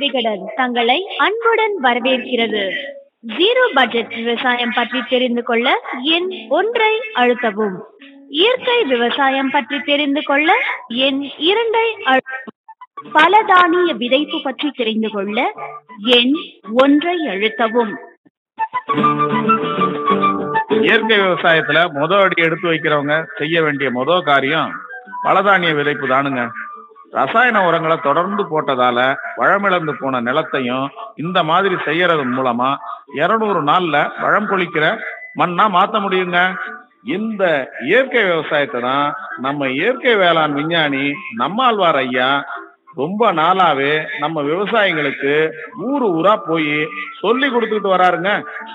விகடன் தங்களை அன்புடன் வரவேற்கிறது. ஜீரோ பட்ஜெட் விவசாயம் பற்றி தெரிந்து கொள்ள எண் ஒன்றை அழுத்தவும். இயற்கை விவசாயம் பற்றி தெரிந்து கொள்ள எண் இரண்டை பல தானிய விதைப்பு பற்றி தெரிந்து கொள்ள எண் ஒன்றை அழுத்தவும். இயற்கை விவசாயத்துல முத அடி எடுத்து வைக்கிறவங்க செய்ய வேண்டிய மொத காரியம் பலதானிய விதைப்பு தானுங்க. ரசாயன உரங்களை தொடர்ந்து போட்டதால வளமிழந்து போன நிலத்தையும் இந்த மாதிரி செய்யறது மூலமா இருநூறு நாள்ல பழம் கொளிக்கிற மண்ணா மாத்த முடியுங்க? இந்த இயற்கை விவசாயத்தை தான் நம்ம இயற்கை வேளாண் விஞ்ஞானி நம்மாழ்வார் ஐயா ரொம்ப நாளாவே நம்ம விவசாயிகளுக்கு ஊரு ஊரா போய் சொல்லி கொடுத்துட்டு வராருங்க.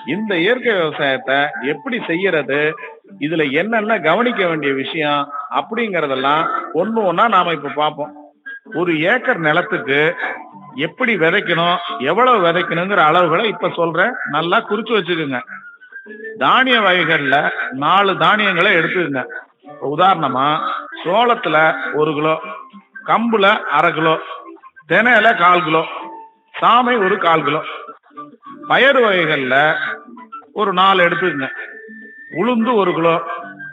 இந்த இயற்கை விவசாயத்தை எப்படி செய்யறது இதுல என்னென்ன கவனிக்க வேண்டிய விஷயம் அப்படிங்கறதெல்லாம் ஒண்ணு ஒன்னா நாம இப்ப பார்ப்போம். ஒரு ஏக்கர் நிலத்துக்கு எப்படி விதைக்கணும் எவ்வளவு விதைக்கணுங்கிற அளவுகளை இப்ப சொல்றேன் நல்லா குறிச்சு வச்சுக்கோங்க. தானிய வகைகள்ல நாலு தானியங்களை எடுத்துக்கங்க. உதாரணமா சோளத்துல ஒரு கிலோ கம்புல அரை கிலோ தினையில கால் கிலோ சாமை ஒரு கால் கிலோ. பயறு வகைகள்ல ஒரு நாலு எடுத்துக்கங்க. உளுந்து ஒரு கிலோ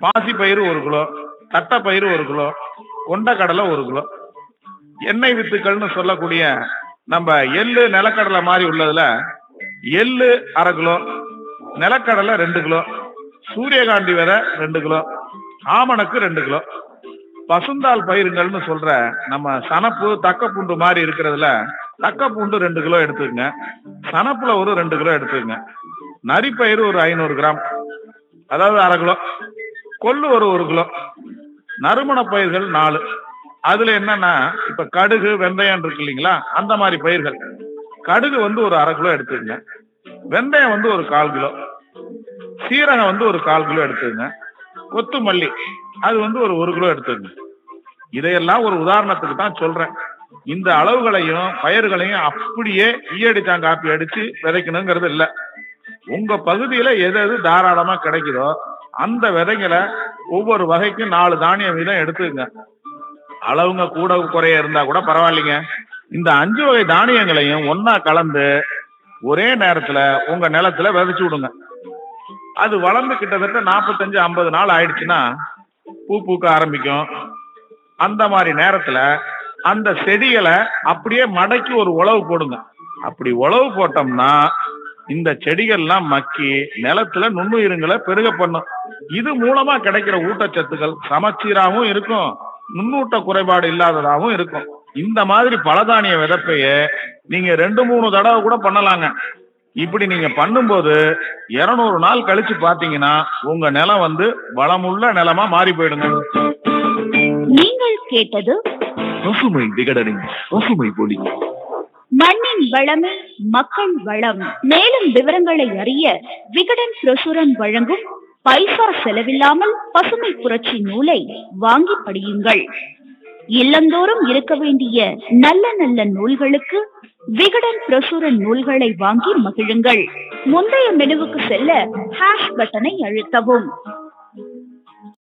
பாசிப்பயிறு ஒரு கிலோ தட்டை பயிறு ஒரு கிலோ கொண்டக்கடலை ஒரு கிலோ. எண்ணெய் வித்துக்கள்னு சொல்லக்கூடிய நம்ம எள்ளு நிலக்கடலை மாதிரி உள்ளதுல எள்ளு அரை கிலோ நிலக்கடலை ரெண்டு கிலோ சூரியகாந்தி விதை ரெண்டு கிலோ ஆமணக்கு ரெண்டு கிலோ. பசுந்தால் பயிருங்கள்னு சொல்ற நம்ம சனப்பு தக்கப்பூண்டு மாதிரி இருக்கிறதுல தக்கப்பூண்டு ரெண்டு கிலோ எடுத்துக்கங்க. சனப்புல ஒரு ரெண்டு கிலோ எடுத்துக்கங்க. நரிப்பயிறு ஒரு ஐநூறு கிராம். அதாவது அரை கிலோ. கொள்ளு ஒரு ஒரு கிலோ. நறுமண பயிர்கள் நாலு. அதுல என்னன்னா இப்ப கடுகு வெந்தயம் இருக்கு இல்லைங்களா? அந்த மாதிரி பயிர்கள். கடுகு வந்து ஒரு அரை கிலோ எடுத்துக்கங்க. வெந்தயம் வந்து ஒரு கால் கிலோ. சீரகம் வந்து ஒரு கால் கிலோ எடுத்துக்கங்க. கொத்துமல்லி அது வந்து ஒரு ஒரு கிலோ எடுத்துக்கங்க. இதையெல்லாம் ஒரு உதாரணத்துக்கு தான் சொல்றேன். இந்த அளவுகளையும் பயிர்களையும் அப்படியே ஈயடித்தான் காப்பி அடிச்சு விதைக்கணுங்கிறது இல்லை. உங்க பகுதியில எது எது தாராளமா கிடைக்குதோ அந்த விதைகளை ஒவ்வொரு வகைக்கும் நாலு தானியம் வீதம் எடுத்துக்கங்க. அளவுங்க கூட குறைய இருந்தா கூட பரவாயில்லைங்க. இந்த அஞ்சு வகை தானியங்களையும் ஒன்னா கலந்து ஒரே நேரத்துல உங்க நிலத்துல விதைச்சு விடுங்க. அது வளர்ந்து கிட்டத்தட்ட நாற்பத்தஞ்சு ஐம்பது நாள் ஆயிடுச்சுன்னா பூ பூக்க ஆரம்பிக்கும். அந்த மாதிரி நேரத்துல அந்த செடிகளை அப்படியே மடக்கி ஒரு உழவு போடுங்க. அப்படி உழவு போட்டோம்னா இந்த செடிகள்லாம் மக்கி நிலத்துல நுண்ணுயிருங்களை பெருக பண்ணும். இது மூலமா கிடைக்கிற ஊட்டச்சத்துக்கள் சமச்சீராகவும் இருக்கும். நுண்ணூட்ட குறைபாடு இல்லாததாகவும் இருக்கும். இந்த மாதிரி பலதானிய விதப்பைய நீங்க ரெண்டு மூணு தடவை கூட பண்ணலாங்க. இப்படி நீங்க பண்ணும்போது இருநூறு நாள் கழிச்சு பாத்தீங்கன்னா உங்க நிலம் வந்து வளமுள்ள நிலமா மாறி போயிடுங்க. நீங்கள் கேட்டது பசுமை விகடனின் பசுமை பொலி. மண்ணின் வளமே மக்கள் வளம். மேலும் விவரங்களை அறிய விகடன் பிரசுரம் வழங்கும் பைசா செலவில்லாமல் பசுமை புரட்சி நூலை வாங்கி படியுங்கள். இல்லந்தோறும் இருக்க வேண்டிய நல்ல நல்ல நூல்களுக்கு விகடன் பிரசுர நூல்களை வாங்கி மகிழுங்கள். முந்தைய மெனுவுக்கு செல்ல ஹேஷ் பட்டனை அழுத்தவும்.